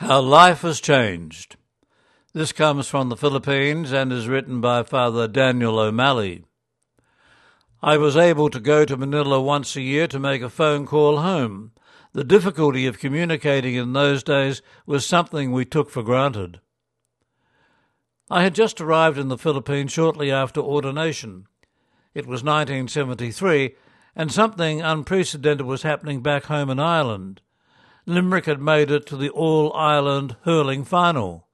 How Life Has Changed. This comes from the Philippines and is written by Father Daniel O'Malley. I was able to go to Manila once a year to make a phone call home. The difficulty of communicating in those days was something we took for granted. I had just arrived in the Philippines shortly after ordination. It was 1973, and something unprecedented was happening back home in Ireland. Limerick had made it to the All Ireland hurling final.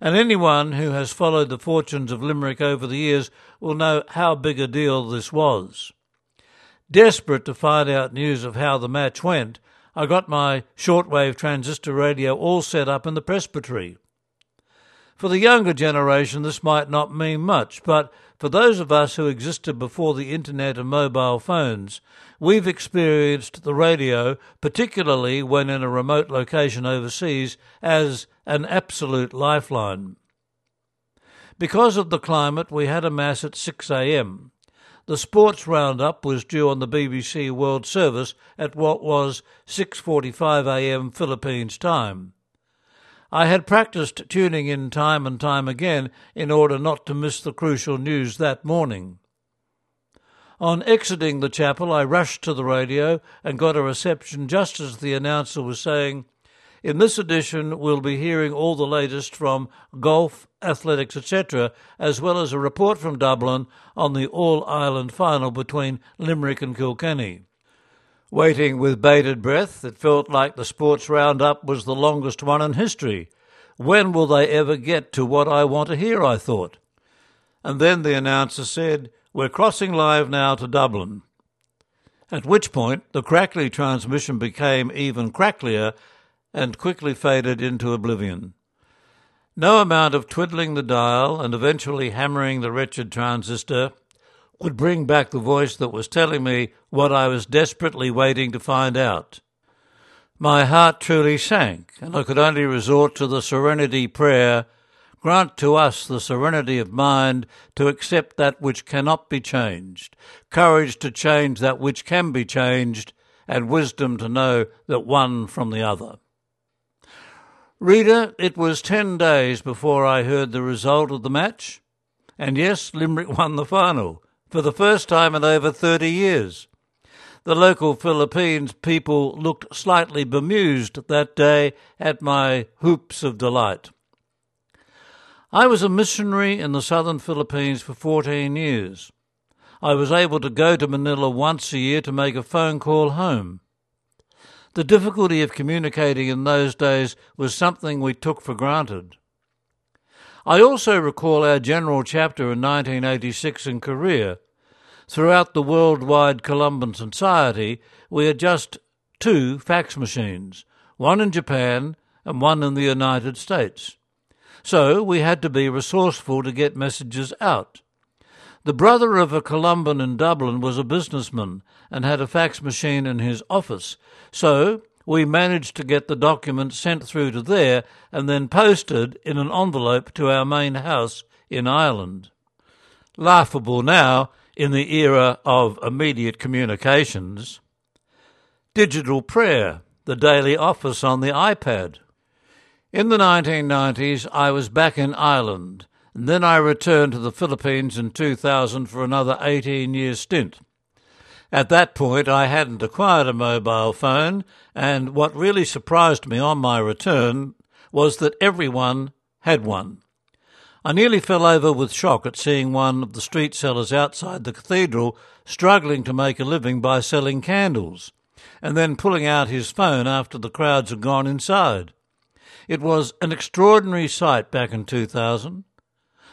And anyone who has followed the fortunes of Limerick over the years will know how big a deal this was. Desperate to find out news of how the match went, I got my shortwave transistor radio all set up in the presbytery. For the younger generation, this might not mean much, but for those of us who existed before the internet and mobile phones, we've experienced the radio, particularly when in a remote location overseas, as an absolute lifeline. Because of the climate, we had a mass at 6 a.m. The sports roundup was due on the BBC World Service at what was 6:45 a.m. Philippines time. I had practiced tuning in time and time again in order not to miss the crucial news that morning. On exiting the chapel, I rushed to the radio and got a reception just as the announcer was saying, In this edition, we'll be hearing all the latest from golf, athletics, etc., as well as a report from Dublin on the All Ireland final between Limerick and Kilkenny. Waiting with bated breath, it felt like the sports roundup was the longest one in history. When will they ever get to what I want to hear? I thought. And then the announcer said, We're crossing live now to Dublin. At which point the crackly transmission became even cracklier and quickly faded into oblivion. No amount of twiddling the dial and eventually hammering the wretched transistor would bring back the voice that was telling me what I was desperately waiting to find out. My heart truly sank, and I could only resort to the serenity prayer Grant to us the serenity of mind to accept that which cannot be changed, courage to change that which can be changed, and wisdom to know that one from the other. Reader, it was ten days before I heard the result of the match, and yes, Limerick won the final for the first time in over 30 years. The local Philippines people looked slightly bemused that day at my hoops of delight. I was a missionary in the southern Philippines for 14 years. I was able to go to Manila once a year to make a phone call home. The difficulty of communicating in those days was something we took for granted. I also recall our general chapter in 1986 in Korea. Throughout the worldwide Columban Society, we had just two fax machines, one in Japan and one in the United States. So we had to be resourceful to get messages out. The brother of a Columban in Dublin was a businessman and had a fax machine in his office, so we managed to get the document sent through to there and then posted in an envelope to our main house in Ireland. Laughable now in the era of immediate communications. Digital prayer, the daily office on the iPad. In the 1990s, I was back in Ireland, and then I returned to the Philippines in 2000 for another 18 year stint. At that point, I hadn't acquired a mobile phone, and what really surprised me on my return was that everyone had one. I nearly fell over with shock at seeing one of the street sellers outside the cathedral struggling to make a living by selling candles, and then pulling out his phone after the crowds had gone inside. It was an extraordinary sight back in 2000.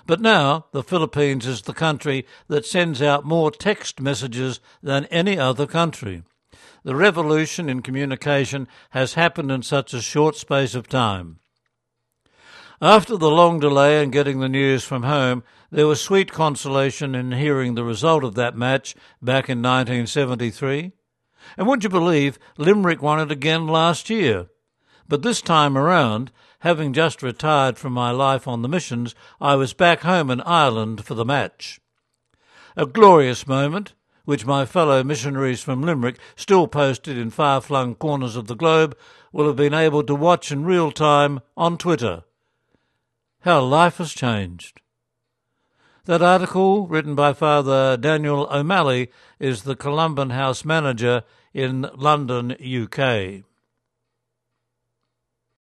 But now the Philippines is the country that sends out more text messages than any other country. The revolution in communication has happened in such a short space of time. After the long delay in getting the news from home, there was sweet consolation in hearing the result of that match back in 1973. And would you believe Limerick won it again last year? But this time around, having just retired from my life on the missions, I was back home in Ireland for the match. A glorious moment, which my fellow missionaries from Limerick, still posted in far flung corners of the globe, will have been able to watch in real time on Twitter. How life has changed. That article, written by Father Daniel O'Malley, is the Columban House manager in London, UK.